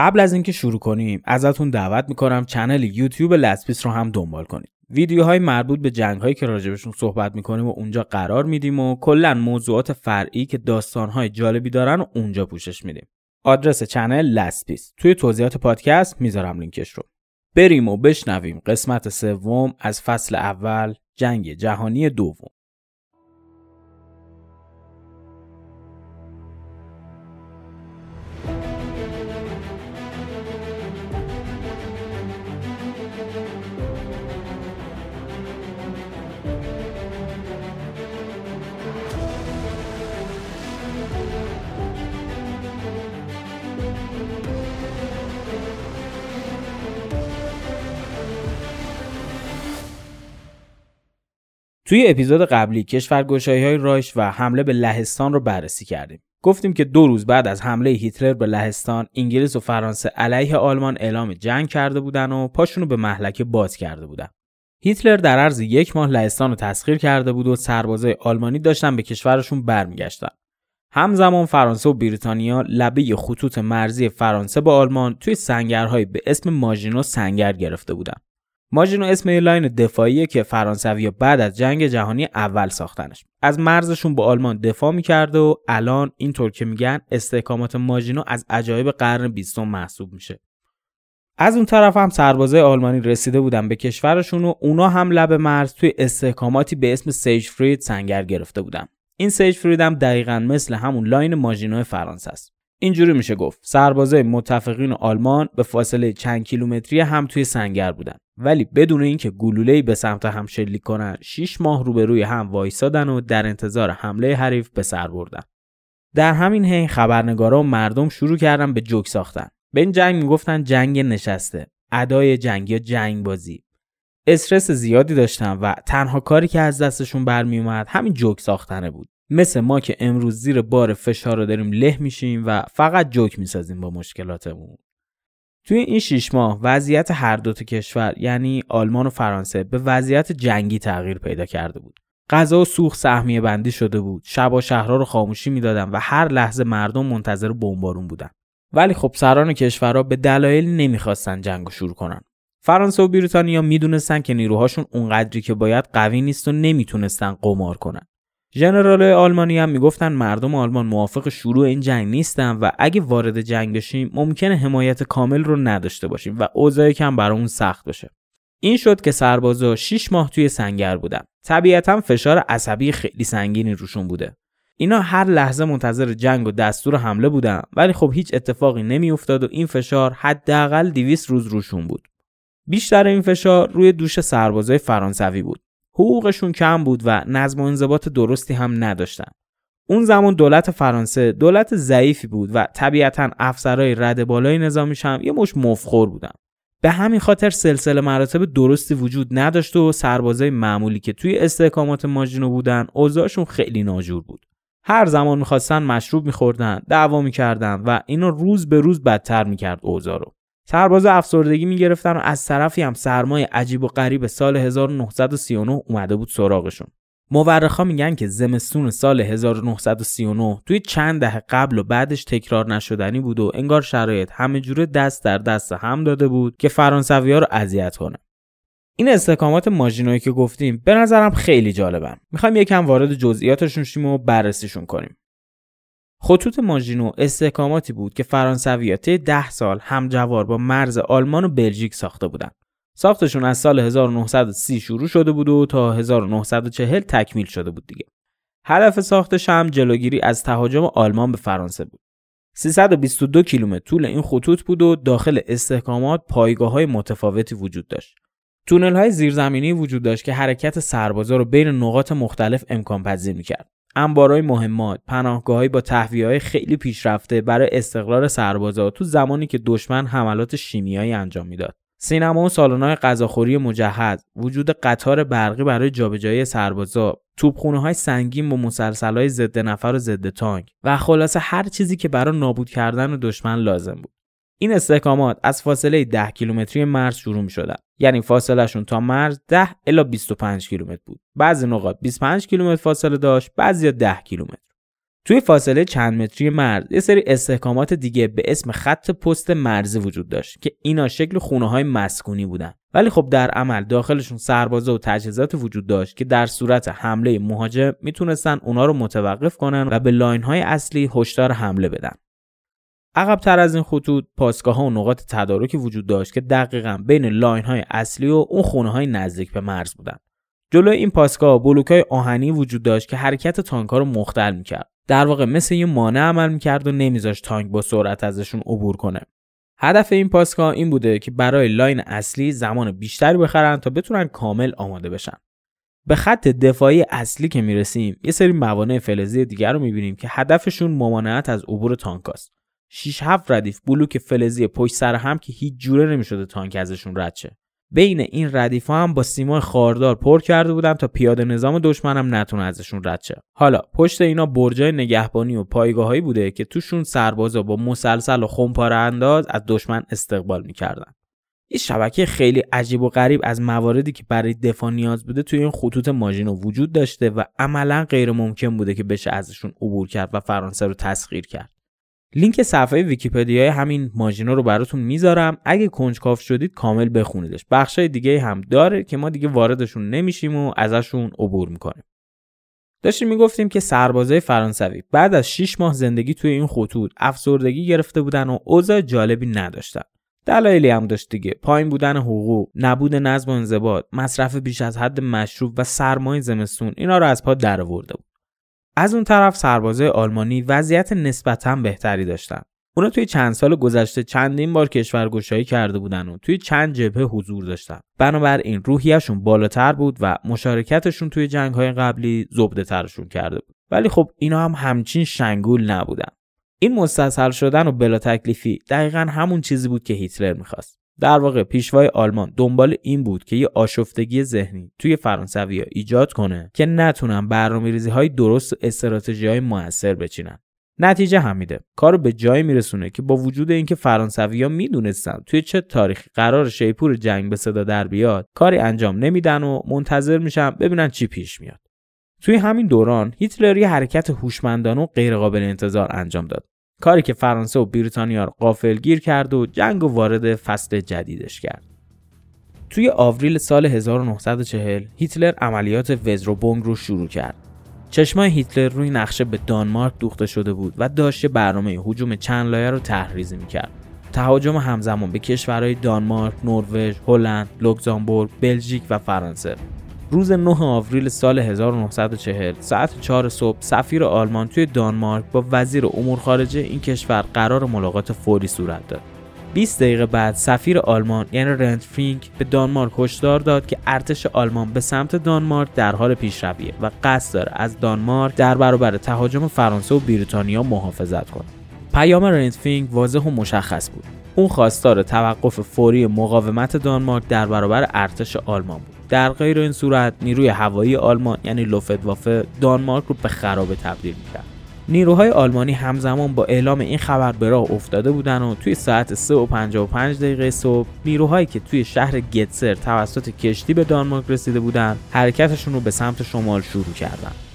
قبل از اینکه شروع کنیم ازتون دعوت می‌کنم channel یوتیوب لسپیس رو هم دنبال کنید. ویدیوهای مربوط به جنگ هایی که راجبشون صحبت می‌کنیم و اونجا قرار میدیم و کلا موضوعات فرعی که داستانهای جالبی دارن و اونجا پوشش میدیم. آدرس channel لسپیس توی توضیحات پادکست می‌ذارم لینکش رو. بریم و بشنویم قسمت سوم از فصل اول جنگ جهانی دوم. توی اپیزود قبلی کشورگشایی های رایش و حمله به لهستان رو بررسی کردیم. گفتیم که دو روز بعد از حمله هیتلر به لهستان، انگلیس و فرانسه علیه آلمان اعلام جنگ کرده بودن و پاشونو به محلکه باز کرده بودن. هیتلر در عرض یک ماه لهستان رو تسخیر کرده بود و سربازای آلمانی داشتن به کشورشون برمیگشتن. همزمان فرانسه و بریتانیا لبه خطوط مرزی فرانسه با آلمان توی سنگرهایی به اسم ماژینو سنگر گرفته بودن. ماژینو اسم یه line دفاعیه که فرانسوی بعد از جنگ جهانی اول ساختنش. از مرزشون با آلمان دفاع می‌کرده و الان اینطور که میگن استحکامات ماژینو از عجایب قرن بیستم محسوب میشه. از اون طرف هم سربازای آلمانی رسیده بودن به کشورشون و اونا هم لب مرز توی استحکاماتی به اسم سیج فرید سنگر گرفته بودن. این سیج فرید هم دقیقا مثل همون line ماژینو فرانسه است. اینجوری میشه گفت. سربازای متفقین آلمان به فاصله چند کیلومتری هم توی سنگر بودن. ولی بدون اینکه گلوله‌ای به سمت هم شلیک کنن 6 ماه روبروی هم وایسادن و در انتظار حمله حریف به سر بردن. در همین حین خبرنگارا و مردم شروع کردن به جوک ساختن. به این جنگ می‌گفتن جنگ نشسته ادای جنگ یا جنگ بازی استرس زیادی داشتن و تنها کاری که از دستشون برمیومد همین جوک ساختنه بود. مثل ما که امروز زیر بار فشار رو داریم له میشیم و فقط جوک می‌سازیم با مشکلاتمون. توی این شیش ماه وضعیت هر دو کشور یعنی آلمان و فرانسه به وضعیت جنگی تغییر پیدا کرده بود. غذا و سوخت سهمیه بندی شده بود. شب و شهرها رو خاموشی می‌دادن و هر لحظه مردم منتظر بمبارون بودن. ولی خب سران کشورها به دلایل نمی‌خواستن جنگ رو شروع کنن. فرانسه و بریتانیا می‌دونستن که نیروهاشون اونقدری که باید قوی نیست و نمی‌تونستن قمار کنن. ژنرال آلمانی هم می‌گفتن مردم آلمان موافق شروع این جنگ نیستن و اگه وارد جنگ بشیم ممکنه حمایت کامل رو نداشته باشیم و اوضاع کم برامون سخت بشه. این شد که سربازا 6 ماه توی سنگر بودن. طبیعتا فشار عصبی خیلی سنگینی روشون بوده. اینا هر لحظه منتظر جنگ و دستور حمله بودن ولی خب هیچ اتفاقی نمیافتاد و این فشار حداقل 200 روز روشون بود. بیشتر این فشار روی دوش سربازای فرانسوی بود. حقوقشون کم بود و نظم و انضباط درستی هم نداشتن. اون زمان دولت فرانسه دولت ضعیفی بود و طبیعتا افسرهای رد بالای نظامیش هم یه مش مفخور بودن. به همین خاطر سلسله مراتب درستی وجود نداشت و سربازای معمولی که توی استحکامات ماجینو بودن اوضاعشون خیلی ناجور بود. هر زمان می‌خواستن مشروب میخوردن، دعوا می‌کردن و اینا روز به روز بدتر می‌کرد اوضاع رو. سرباز افسردگی می‌گرفتن و از طرفی هم سرمای عجیب و غریب سال 1939 اومده بود سراغشون. مورخا میگن که زمستون سال 1939 توی چند دهه قبل و بعدش تکرار نشدنی بود و انگار شرایط همه جوره دست در دست هم داده بود که فرانسوی ها رو اذیت کنه. این استحکامات ماژینایی که گفتیم به نظرم خیلی جالبن. می‌خوایم یکم وارد جزئیاتشون شیم و بررسیشون کنیم. خطوط ماژینو استحکاماتی بود که فرانسوی‌ها طی ده سال همجوار با مرز آلمان و بلژیک ساخته بودند. ساختشون از سال 1930 شروع شده بود و تا 1940 تکمیل شده بود دیگه. هدف ساختش هم جلوگیری از تهاجم آلمان به فرانسه بود. 322 کیلومتر طول این خطوط بود و داخل استحکامات پایگاه های متفاوتی وجود داشت. تونل های زیرزمینی وجود داشت که حرکت سربازا رو بین نقاط مختلف امکان پذیر می‌کرد. انبارای مهمات پناهگاههایی با های خیلی پیشرفته برای استقرار سربازا تو زمانی که دشمن حملات شیمیایی انجام می‌داد. سینما و سالن‌های غذاخوری مجهز وجود قطار برقی برای جابجایی سربازا توپخونه های سنگین با مسلسل های ضد نفر و ضد تانک و خلاصه هر چیزی که برای نابود کردن دشمن لازم بود. این استحکامات از فاصله 10 کیلومتری مرز شروع می شدن. یعنی فاصلهشون تا مرز 10 الا 25 کیلومتر بود. بعضی نقاط 25 کیلومتر فاصله داشت، بعضی 10 کیلومتر. توی فاصله چند متری مرز یه سری استحکامات دیگه به اسم خط پست مرزی وجود داشت که اینا شکل خونه های مسکونی بودن ولی خب در عمل داخلشون سربازا و تجهیزات وجود داشت که در صورت حمله مهاجم می‌تونستن اونا رو متوقف کنن و به لاین های اصلی هشدار حمله بدن عقب تر از این خطوط پاسگاه ها و نقاط تدارکی وجود داشت که دقیقا بین line های اصلی و اون خونه های نزدیک به مرز بودن جلوی این پاسگاه بلوک های آهنی وجود داشت که حرکت تانک رو مختل می‌کرد. در واقع مثل یه مانع عمل می‌کرد و نمیذاشت تانک با سرعت ازشون عبور کنه. هدف این پاسگاه این بوده که برای line اصلی زمان بیشتری بخرن تا بتونن کامل آماده بشن. به خط دفاعی اصلی که می‌رسیم یه سری موانع فلزی دیگر رو می‌بینیم که هدفشون ممانعت از عبور تانکاست 6 7 ردیف بلوک فلزی پشت سر هم که هیچ جوره نمی‌شده تانک ازشون رد شه. بین این ردیف ها هم با سیمای خاردار پر کرده بودن تا پیاده نظام دشمنم نتونه ازشون رد شه. حالا پشت اینا برجای نگهبانی و پایگاهایی بوده که توشون سربازا با مسلسل و خمپاره انداز از دشمن استقبال می‌کردن. این شبکه خیلی عجیب و غریب از مواردی که برای دفاع نیاز بوده توی این خطوط ماژینو وجود داشته و عملا غیر ممکن بوده که بشه ازشون عبور کرد و فرانسه رو تسخیر کرد. لینک صفحه ویکیپدیای همین ماژینا رو براتون می‌ذارم. اگه کنجکاو شدید کامل بخونیدش. بخشای دیگه هم داره که ما دیگه واردشون نمیشیم و ازشون عبور می‌کنیم. داشتیم می‌گفتیم که سربازای فرانسوی بعد از 6 ماه زندگی توی این خطوط افسردگی گرفته بودن و اوضاع جالبی نداشتن. دلایلی هم داشت دیگه. پایین بودن حقوق نبود نظم و انضباط مصرف بیش از حد مشروب و سرمایه زمستون اینا رو از پا درآورده بود. از اون طرف سربازای آلمانی وضعیت نسبتا بهتری داشتن. اونا توی چند سال گذشته چندین بار کشورگشایی کرده بودن و توی چند جبهه حضور داشتن. بنابراین روحیهشون بالاتر بود و مشارکتشون توی جنگهای قبلی زبده ترشون کرده بود. ولی خب اینا هم همچین شنگول نبودن. این مستصل شدن و بلا تکلیفی دقیقا همون چیزی بود که هیتلر می‌خواست. در واقع پیشوای آلمان دنبال این بود که یه آشفتگی ذهنی توی فرانسوی ایجاد کنه که نتونن برنامه‌ریزی های درست و استراتژی های موثر بچینن. نتیجه هم میده کارو به جایی میرسونه که با وجود اینکه فرانسویا می‌دونستن توی چه تاریخی قرار شیپور جنگ به صدا در بیاد کاری انجام نمیدن و منتظر میشن ببینن چی پیش میاد. توی همین دوران هیتلر یه حرکت هوشمندانه و غیرقابل انتظار انجام داد. کاری که فرانسه و بریتانیا رو قافل گیر کرد و جنگ و وارد فصل جدیدش کرد. توی آوریل سال 1940 هیتلر عملیات وزروبونگ رو شروع کرد. چشمای هیتلر روی نقشه به دانمارک دوخته شده بود و داشت برنامه هجوم چند لایه رو طرح‌ریزی می‌کرد. تهاجم همزمان به کشورهای دانمارک، نروژ، هلند، لوکزامبورگ، بلژیک و فرانسه روز 9 آوریل سال 1940 ساعت 4 صبح سفیر آلمان توی دانمارک با وزیر امور خارجه این کشور قرار ملاقات فوری صورت داد. 20 دقیقه بعد سفیر آلمان یعنی رنته فینک به دانمارک هشدار داد که ارتش آلمان به سمت دانمارک در حال پیشرویه و قصد داره از دانمارک در برابر تهاجم فرانسه و بریتانیا محافظت کنه. پیام رنت فرینک واضح و مشخص بود. اون خواستار توقف فوری مقاومت دانمارک در برابر ارتش آلمان بود. در غیر این صورت نیروی هوایی آلمان یعنی لوفتوافه دانمارک رو به خرابه تبدیل می‌کرد. نیروهای آلمانی همزمان با اعلام این خبر به راه افتاده بودن و توی ساعت 3 و 55 دقیقه صبح نیروهایی که توی شهر گتسر توسط کشتی به دانمارک رسیده بودند حرکتشون رو به سمت شمال شروع کردند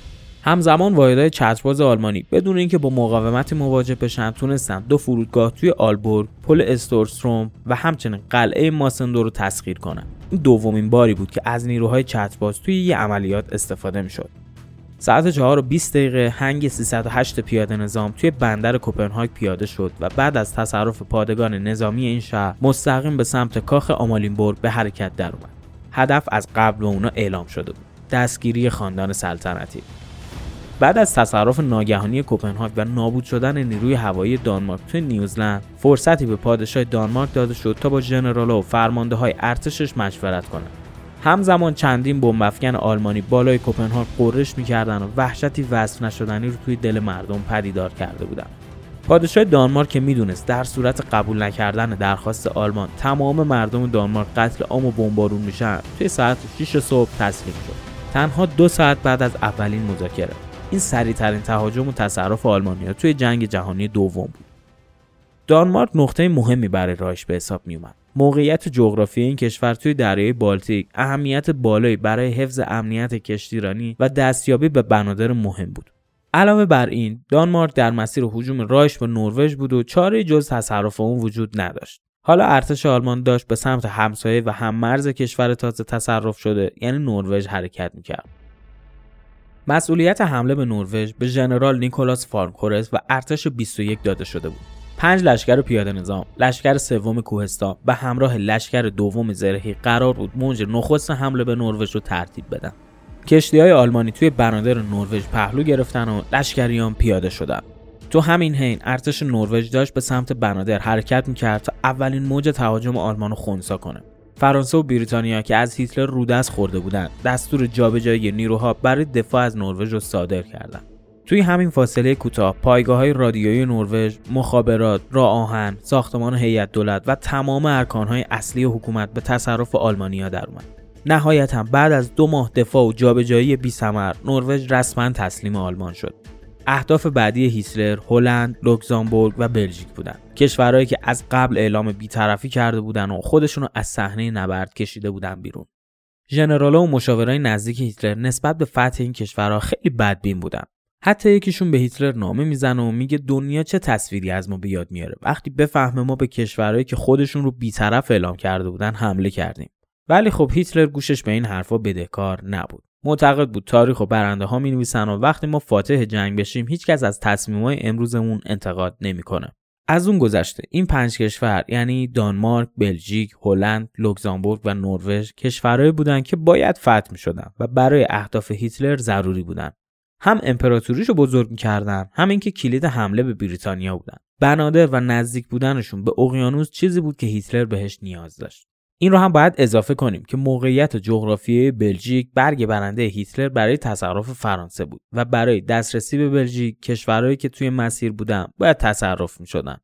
همزمان واحدهای چترباز آلمانی بدون اینکه با مقاومتی مواجه بشن تونستن دو فرودگاه توی آلبورگ، پل استورستروم و همچنین قلعه ماسندو رو تسخیر کنند. این دومین باری بود که از نیروهای چترباز توی یه عملیات استفاده می‌شد. ساعت 4 و 20 دقیقه هنگ 308 پیاده نظام توی بندر کوپنهاگ پیاده شد و بعد از تصرف پادگان نظامی این شهر مستقیم به سمت کاخ آمالینبورگ به حرکت در اومد. هدف از قبل به اونا اعلام شده بود. دستگیری خاندان سلطنتی. بعد از تصرف ناگهانی کوپنهاگ و نابود شدن نیروی هوایی دانمارک توی نیوزلند فرصتی به پادشاه دانمارک داده شد تا با ژنرالها و فرمانده های ارتشش مشورت کنند همزمان چندین بمب آلمانی بالای کوپنهاگ قررش می‌کردند و وحشتی وصف نشدنی رو توی دل مردم پدیدار کرده بودند پادشاه دانمارک که می‌دونست در صورت قبول نکردن درخواست آلمان تمام مردم دانمارک قتل عام و بمبارون میشن توی ساعت 6 صبح تسلیم شد. تنها دو ساعت بعد از اولین مذاکره. این سریعترین تهاجم و تصرف آلمانیا توی جنگ جهانی دوم بود دانمارک نقطه مهمی برای رایش به حساب می اومد. موقعیت جغرافیایی این کشور توی دریای بالتیک اهمیت بالایی برای حفظ امنیت کشتیرانی و دستیابی به بنادر مهم بود. علاوه بر این دانمارک در مسیر هجوم رایش به نروژ بود و چاره جز تصرف اون وجود نداشت حالا ارتش آلمان داشت به سمت همسایه و هم مرز کشور تازه تصرف شده یعنی نروژ حرکت می‌کرد مسئولیت حمله به نروژ به ژنرال نیکولاس فالکنهورست و ارتش 21 داده شده بود پنج لشکر پیاده نظام، لشکر سوم کوهستان و همراه لشکر دوم زرهی قرار بود موج نخست حمله به نروژ رو ترتیب بدن. کشتی های آلمانی توی بنادر نروژ پهلو گرفتن و لشکریان پیاده شدن. تو همین حین ارتش نروژ داشت به سمت بنادر حرکت می‌کرد تا اولین موج تهاجم آلمان رو خونسا کنه. فرانسه و بریتانیا که از هیتلر رودست خورده بودند، دستور جابجایی نیروها برای دفاع از نروژ رو صادر کردند. توی همین فاصله کوتاه پایگاه های رادیویی نروژ، مخابرات، راه آهن، ساختمان هیئت دولت و تمام ارکانهای اصلی حکومت به تصرف آلمانیا در اومد. نهایتا بعد از دو ماه دفاع و جابجایی بی ثمر نروژ رسما تسلیم آلمان شد. اهداف بعدی هیتلر هلند، لوکزامبورگ و بلژیک بودند. کشورهایی که از قبل اعلام بیطرفی کرده بودند و خودشون رو از صحنه نبرد کشیده بودن بیرون. ژنرالها و مشاورای نزدیک هیتلر نسبت به فتح این کشورها خیلی بدبین بودند. حتی یکیشون به هیتلر نامه می‌زنه و میگه دنیا چه تصویری از ما به یاد میاره وقتی بفهمه ما به کشورهایی که خودشون رو بیطرف اعلام کرده بودن حمله کردیم ولی خب هیتلر گوشش به این حرفا بدهکار نبود معتقد بود تاریخ و برنده ها می نویسن و وقتی ما فاتح جنگ بشیم هیچکس از تصمیمات امروزمون انتقاد نمی‌کنه. از اون گذشته این پنج کشور یعنی دانمارک، بلژیک، هلند، لوکزامبورگ و نروژ کشورهایی بودند که باید فتح می شدن و برای اهداف هیتلر ضروری بودند. هم امپراتوریشو بزرگ می‌کردن هم اینکه کلید حمله به بریتانیا بودن بنادر و نزدیک بودنشون به اقیانوس چیزی بود که هیتلر بهش نیاز داشت این رو هم باید اضافه کنیم که موقعیت جغرافیایی بلژیک برگ برنده هیتلر برای تصرف فرانسه بود و برای دسترسی به بلژیک کشورهایی که توی مسیر بودن باید تصرف می شدن.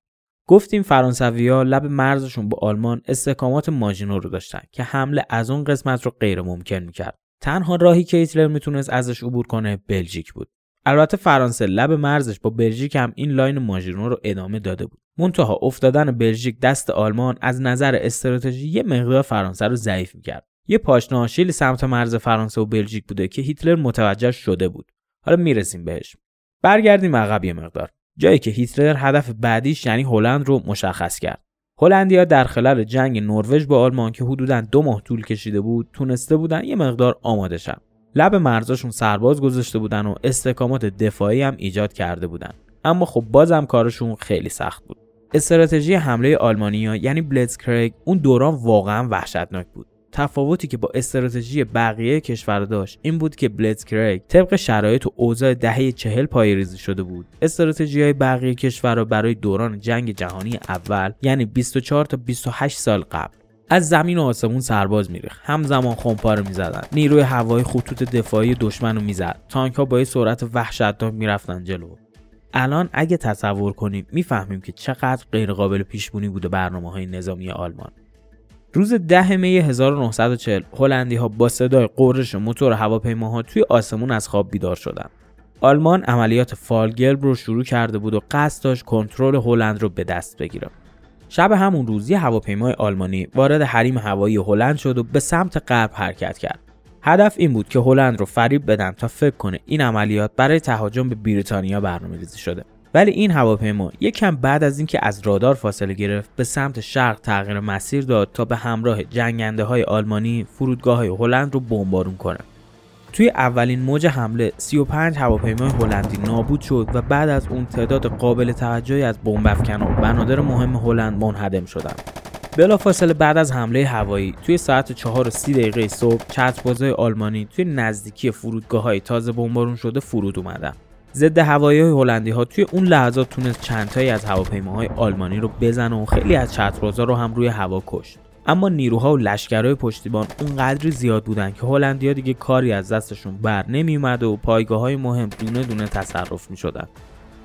گفتیم فرانسویا لب مرزشون به آلمان استحکامات ماژینو رو داشتن که حمله از اون قسمت رو غیر ممکن می‌کرد. تنها راهی که هیتلر می‌تونست ازش عبور کنه بلژیک بود البته فرانسه لب مرزش با بلژیک هم این line ماژینو رو ادامه داده بود. منتها افتادن بلژیک دست آلمان از نظر استراتژی یه مقدار فرانسه رو ضعیف می‌کرد. یه پاشنه سمت مرز فرانسه و بلژیک بوده که هیتلر متوجه شده بود. حالا می‌رسیم بهش. برگردیم عقب یه مقدار. جایی که هیتلر هدف بعدیش یعنی هلند رو مشخص کرد. هلندیا در خلال جنگ نروژ با آلمان که حدودا دو ماه طول کشیده بود تونسته بودن یه مقدار آماده شن. لب مرزاشون سرباز گذاشته بودن و استحکامات دفاعی هم ایجاد کرده بودن. اما خب بازم کارشون خیلی سخت بود. استراتژی حمله آلمانیا یعنی بلیتزکریگ اون دوران واقعا وحشتناک بود. تفاوتی که با استراتژی بقیه کشور داشت این بود که بلیتزکریگ طبق شرایط و اوضاع دهه چهل پایریزی شده بود. استراتژی های بقیه کشورها برای دوران جنگ جهانی اول یعنی 24 تا 28 سال قبل از زمین و آسمون سرباز میریخت. همزمان خمپاره می‌زدن. نیروی هوایی خطوط دفاعی دشمن رو می‌زد. تانک ها با یه سرعت وحشتناک می‌رفتن جلو. الان اگه تصور کنیم می‌فهمیم که چقدر غیرقابل پیشبونی بوده برنامه های نظامی آلمان. روز 10 می 1940 هلندی ها با صدای قررش موتور هواپیماها توی آسمون از خواب بیدار شدند. آلمان عملیات فالگلب رو شروع کرده بود و قصد داشت کنترل هلند رو به دست بگیره. شب همون روز یه هواپیمای آلمانی وارد حریم هوایی هلند شد و به سمت غرب حرکت کرد. هدف این بود که هلند رو فریب بدن تا فکر کنه این عملیات برای تهاجم به بریتانیا برنامه‌ریزی شده. ولی این هواپیما یک کم بعد از اینکه از رادار فاصله گرفت به سمت شرق تغییر مسیر داد تا به همراه جنگنده های آلمانی فرودگاه های هلند رو بمبارون کنه توی اولین موج حمله 35 هواپیمای هلندی نابود شد و بعد از اون تعداد قابل توجهی از بمب افکن و بنادر مهم هلند منهدم شدند. بلافاصله بعد از حمله هوایی توی ساعت 4 و 30 دقیقه صبح چتربازهای آلمانی توی نزدیکی فرودگاه های تازه بمبارون شده فرود اومدن. ضد هوایی هلندی ها توی اون لحظات تونست چندتایی از هواپیماهای آلمانی رو بزنه و خیلی از چتربازا رو هم روی هوا کشت اما نیروها و لشکرهای پشتیبان اونقدری زیاد بودن که هلندیا دیگه کاری از دستشون بر نمیومد و پایگاه های مهم دونه دونه تصرف می شدن.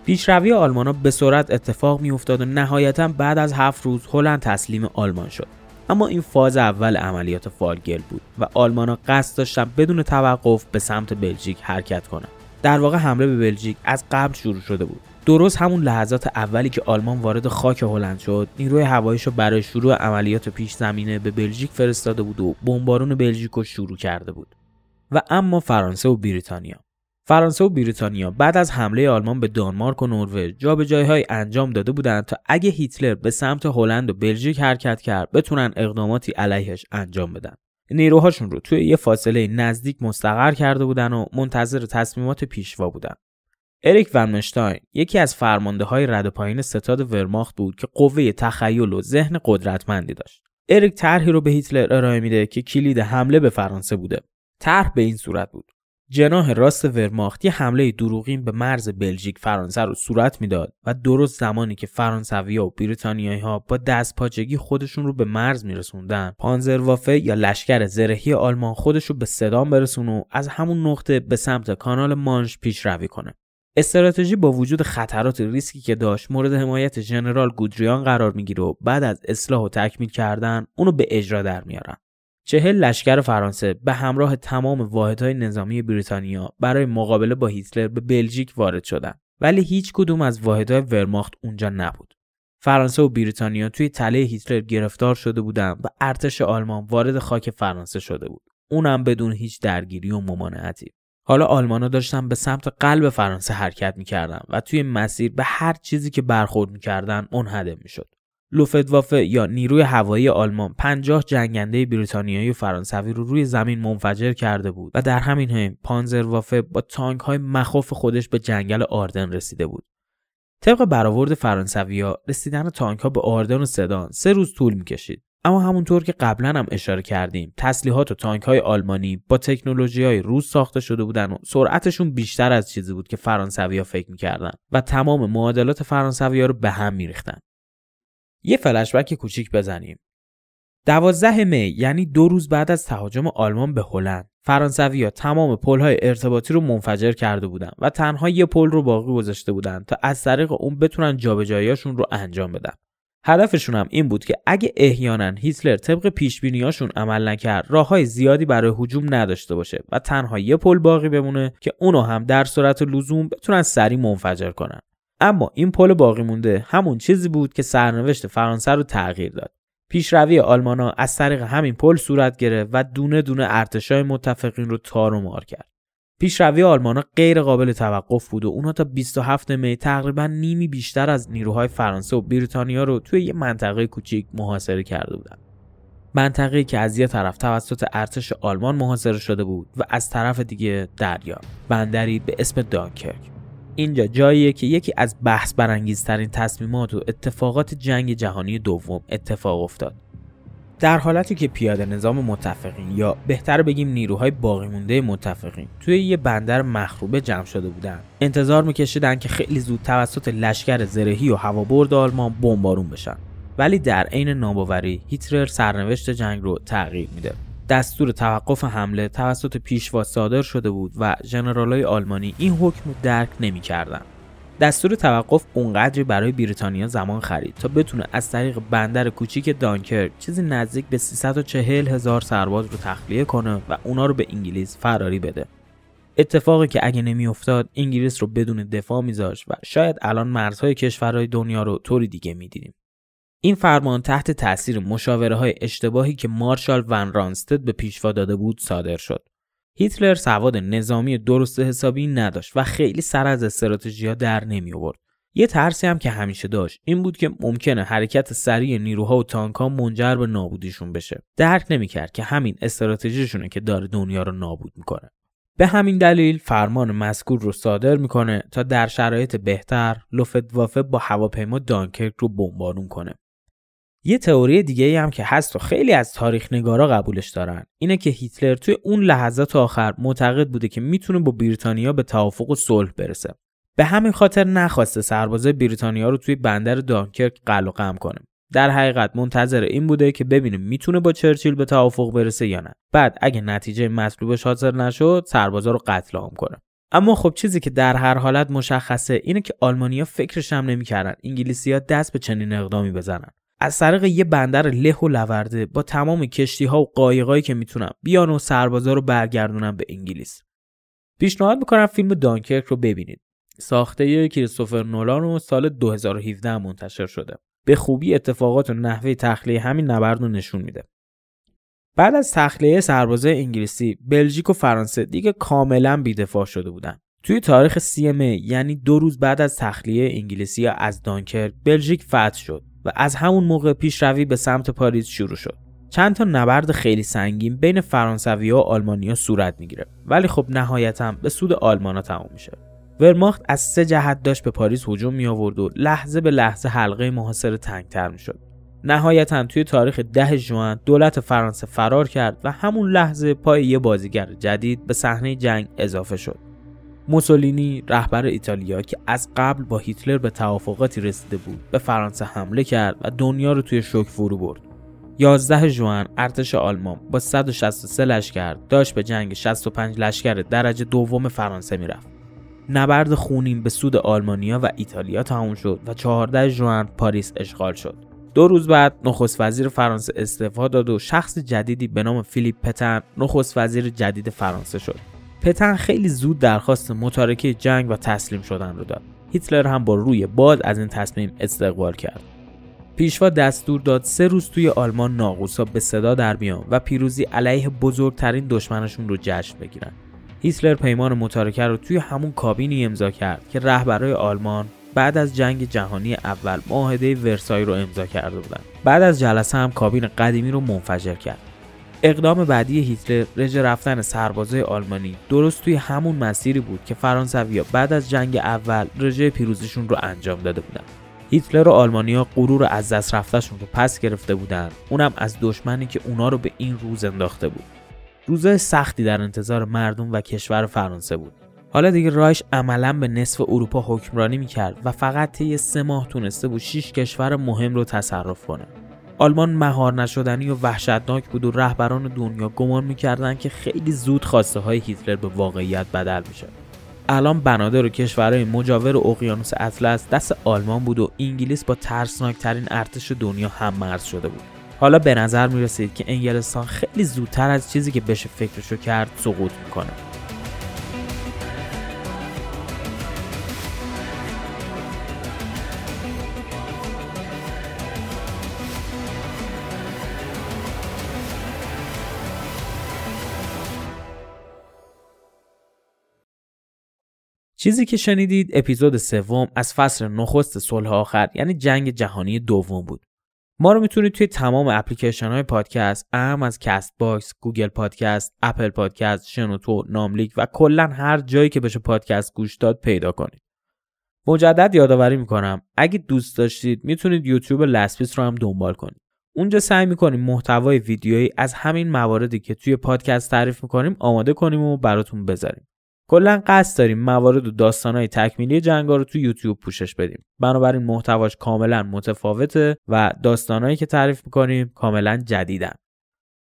پیشروی آلمان ها به سرعت اتفاق می افتاد و نهایتا بعد از هفت روز هلند تسلیم آلمان شد. اما این فاز اول عملیات فالگل بود و آلمان ها قصد داشتن بدون توقف به سمت بلژیک حرکت کنند. در واقع حمله به بلژیک از قبل شروع شده بود درست همون لحظات اولی که آلمان وارد خاک هلند شد نیروی هواییش رو برای شروع عملیات پیش زمینه به بلژیک فرستاده بود و بمبارون بلژیک رو شروع کرده بود و اما فرانسه و بریتانیا فرانسه و بریتانیا بعد از حمله آلمان به دانمارک و نروژ جابجایی‌های انجام داده بودند تا اگه هیتلر به سمت هلند و بلژیک حرکت کرد بتونن اقداماتی علیهش انجام بدن. نیروهاشون رو توی یه فاصله نزدیک مستقر کرده بودن و منتظر تصمیمات پیشوا بودن. اریک ونمشتاین یکی از فرمانده های رد پایین ستاد ورماخت بود که قوه تخیل و ذهن قدرتمندی داشت. اریک طرحی رو به هیتلر ارائه میده که کلید حمله به فرانسه بوده. طرح به این صورت بود. جناح راست ورماخت یه حمله دروغین به مرز بلژیک فرانسه رو صورت می‌داد و درست زمانی که فرانسوی و بریتانیایی ها با دست پاچگی خودشون رو به مرز میرسوندن پانزروافه یا لشکر زرهی آلمان خودش رو به صدام برسون و از همون نقطه به سمت کانال مانش پیشروی کنه استراتژی با وجود خطرات ریسکی که داشت مورد حمایت ژنرال گودریان قرار می‌گیره و بعد از اصلاح و تکمیل کردن اونو به اجرا در میارن. چهل لشکر فرانسه به همراه تمام واحدهای نظامی بریتانیا برای مقابله با هیتلر به بلژیک وارد شدند ولی هیچ کدوم از واحدهای ورماخت اونجا نبود. فرانسه و بریتانیا توی تله هیتلر گرفتار شده بودند و ارتش آلمان وارد خاک فرانسه شده بود. اونم بدون هیچ درگیری و ممانعتی. حالا آلمانا داشتن به سمت قلب فرانسه حرکت می‌کردن و توی مسیر به هر چیزی که برخورد می‌کردن منهدم می‌شد لوفتوافه یا نیروی هوایی آلمان 50 جنگنده بریتانیایی و فرانسوی رو روی زمین منفجر کرده بود و در همین حین پانزروافه با تانک های مخوف خودش به جنگل آردن رسیده بود. طبق برآورد فرانسویا رسیدن تانک ها به آردن و سدان سه روز طول می‌کشید. اما همونطور که قبلا هم اشاره کردیم تسلیحات و تانک های آلمانی با تکنولوژی های روز ساخته شده بودن و سرعتشون بیشتر از چیزی بود که فرانسویا فکر می‌کردن و تمام معادلات فرانسویا رو به هم میریختن یه فلشبک کوچیک بزنیم. دوازده می یعنی دو روز بعد از تهاجم آلمان به هلند فرانسویا تمام پل‌های ارتباطی رو منفجر کرده بودن و تنها یه پل رو باقی گذاشته بودن تا از طریق اون بتونن جابجاییاشون رو انجام بدن. هدفشون هم این بود که اگه احیانا هیتلر طبق پیش عمل نکرد راههای زیادی برای هجوم نداشته باشه و تنها یه پل باقی بمونه که اونو هم در صورت لزوم بتونن سریع منفجر کنن. اما این پل باقی مونده همون چیزی بود که سرنوشت فرانسه رو تغییر داد. پیشروی آلمانا از طریق همین پل صورت گرفت و دونه دونه ارتشای متفقین رو تار و مار کرد. پیشروی آلمانا غیر قابل توقف بود و اونها تا 27 می تقریبا نیمی بیشتر از نیروهای فرانسه و بریتانیا رو توی یه منطقه کوچیک محاصره کرده بودند. منطقه‌ای که از یه طرف توسط ارتش آلمان محاصره شده بود و از طرف دیگه دریا بندری به اسم دانکرک اینجا جاییه که یکی از بحث برانگیزترین تصمیمات و اتفاقات جنگ جهانی دوم اتفاق افتاد. در حالتی که پیاده نظام متفقین یا بهتر بگیم نیروهای باقی مونده متفقین توی یه بندر مخروبه جمع شده بودن انتظار میکشیدن که خیلی زود توسط لشکر زرهی و هوابرد آلمان بمبارون بشن ولی در عین ناباوری هیتلر سرنوشت جنگ رو تغییر میده دستور توقف حمله توسط پیشوا صادر شده بود و ژنرالای آلمانی این حکم رو درک نمی‌کردند. دستور توقف اونقدری برای بریتانیا زمان خرید تا بتونه از طریق بندر کوچیک دانکرک چیزی نزدیک به 340 هزار سرباز رو تخلیه کنه و اونا رو به انگلیس فراری بده. اتفاقی که اگه نمیافتاد انگلیس رو بدون دفاع میذاشت و شاید الان مرزهای کشورهای دنیا رو طوری دیگه می‌دیدیم. این فرمان تحت تاثیر مشاوره های اشتباهی که مارشال ون رانستد به پیشوا داده بود صادر شد. هیتلر سواد نظامی درست حسابی نداشت و خیلی سر از استراتژی ها در نمی آورد. یه ترسی هم که همیشه داشت این بود که ممکنه حرکت سریع نیروها و تانک ها منجر به نابودیشون بشه. درک نمی‌کرد که همین استراتژیشونه که داره دنیا رو نابود می‌کنه. به همین دلیل فرمان مذکور رو صادر می‌کنه تا در شرایط بهتر لوفتوافه با هواپیما دانکرک رو بمبارون کنه. یه تئوری دیگه هم که هست و خیلی از تاریخ نگارا قبولش دارن. اینه که هیتلر توی اون لحظات آخر معتقد بوده که می‌تونه با بریتانیا به توافق و صلح برسه. به همین خاطر نخواسته سربازای بریتانیا رو توی بندر دانکرک قلع و کنه. در حقیقت منتظر این بوده که ببینیم می‌تونه با چرچیل به توافق برسه یا نه. بعد اگه نتیجه مطلوبش حاضر نشد سربازا رو قتل عام کنه. اما خب چیزی که در هر حالت مشخصه اینه که آلمانیا فکرش هم نمی‌کردن انگلیسی‌ها دست به چنین اقدامی بزنن. از طریق یه بندر له و لورده با تمام کشتی ها و قایقایی که می‌تونم بیان و سربازا رو برگردونم به انگلیس. پیشنهاد می‌کنم فیلم دانکرک رو ببینید. ساخته کریستوفر نولان و سال 2017 منتشر شده. به خوبی اتفاقات و نحوه تخلیه همین نبرد رو نشون میده. بعد از تخلیه سربازای انگلیسی بلژیک و فرانسه دیگه کاملا بیدفاع شده بودن. توی تاریخ CMA یعنی دو روز بعد از تخلیه انگلیسی از دانکر بلژیک فتح شد. و از همون موقع پیشروی به سمت پاریس شروع شد. چند تا نبرد خیلی سنگین بین فرانسوی و آلمانیا صورت می‌گیره ولی خب نهایتا به سود آلمانا تموم میشه. ورماخت از سه جهت داشت به پاریس هجوم می آورد و لحظه به لحظه حلقه محاصره تنگتر می شد. نهایتا توی تاریخ ده ژوئن دولت فرانسه فرار کرد و همون لحظه پای یه بازیگر جدید به صحنه جنگ اضافه شد. موسولینی رهبر ایتالیا که از قبل با هیتلر به توافقاتی رسیده بود به فرانسه حمله کرد و دنیا رو توی شوک فرو برد. 11 ژوئن ارتش آلمان با 163 لشکر داشت به جنگ 65 لشکر درجه دوم فرانسه می‌رفت. نبرد خونین به سود آلمانیا و ایتالیا تموم شد و 14 ژوئن پاریس اشغال شد. دو روز بعد نخست وزیر فرانسه استعفا داد و شخص جدیدی به نام فیلیپ پتن نخست وزیر جدید فرانسه شد. پتن خیلی زود درخواست متارکه جنگ و تسلیم شدن رو داد. هیتلر هم با روی باد از این تصمیم استقبال کرد. پیشوا دستور داد سه روز توی آلمان ناقوسا به صدا در بیان و پیروزی علیه بزرگترین دشمنشون رو جشن بگیرن. هیتلر پیمان متارکه رو توی همون کابینی امضا کرد که رهبرای آلمان بعد از جنگ جهانی اول معاهده ورسای رو امضا کرده بودن. بعد از جلسه هم کابین قدیمی رو منفجر کرد. اقدام بعدی هیتلر رژه رفتن سربازای آلمانی درست توی همون مسیری بود که فرانسویا بعد از جنگ اول رژه پیروزیشون رو انجام داده بودن. هیتلر و آلمانیا غرور از دست رفتهشون رو پس گرفته بودن. اونم از دشمنی که اونا رو به این روز انداخته بود. روزای سختی در انتظار مردم و کشور فرانسه بود. حالا دیگه رایش عملا به نصف اروپا حکمرانی می‌کرد و فقط طی سه ماه تونسته بود 6 کشور مهم رو تصرف کنه. آلمان مهار نشدنی و وحشتناک بود و رهبران دنیا گمان می‌کردند که خیلی زود خواسته های هیتلر به واقعیت بدل میشه الان بنادر و کشورهای مجاور اقیانوس اطلس دست آلمان بود و انگلیس با ترسناکترین ارتش دنیا هم مرز شده بود. حالا به نظر می رسید که انگلستان خیلی زودتر از چیزی که بشه فکرشو کرد سقوط می‌کنه. چیزی که شنیدید اپیزود سوم از فصل نخست صلح آخر یعنی جنگ جهانی دوم بود. ما رو می‌تونید توی تمام اپلیکیشن های پادکست اعم از Castbox، Google Podcast، Apple Podcast، شنوتو، ناملیک و کلا هر جایی که بشه پادکست گوش داد پیدا کنید. مجدد یادآوری می‌کنم اگه دوست داشتید می‌تونید یوتیوب Last Peace رو هم دنبال کنید. اونجا سعی می‌کنیم محتوای ویدیویی از همین مواردی که توی پادکست تعریف می‌کنیم آماده کنیم و براتون بذاریم. کلا قصد داریم موارد و داستانهای تکمیلی جنگا رو تو یوتیوب پوشش بدیم. بنابراین محتواش کاملا متفاوته و داستانهایی که تعریف می‌کنیم کاملا جدیدن.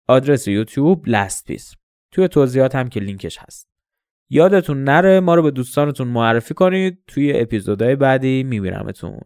آدرس یوتیوب لست پیس توی توضیحات هم که لینکش هست. یادتون نره ما رو به دوستانتون معرفی کنید. توی اپیزودهای بعدی میبینمتون.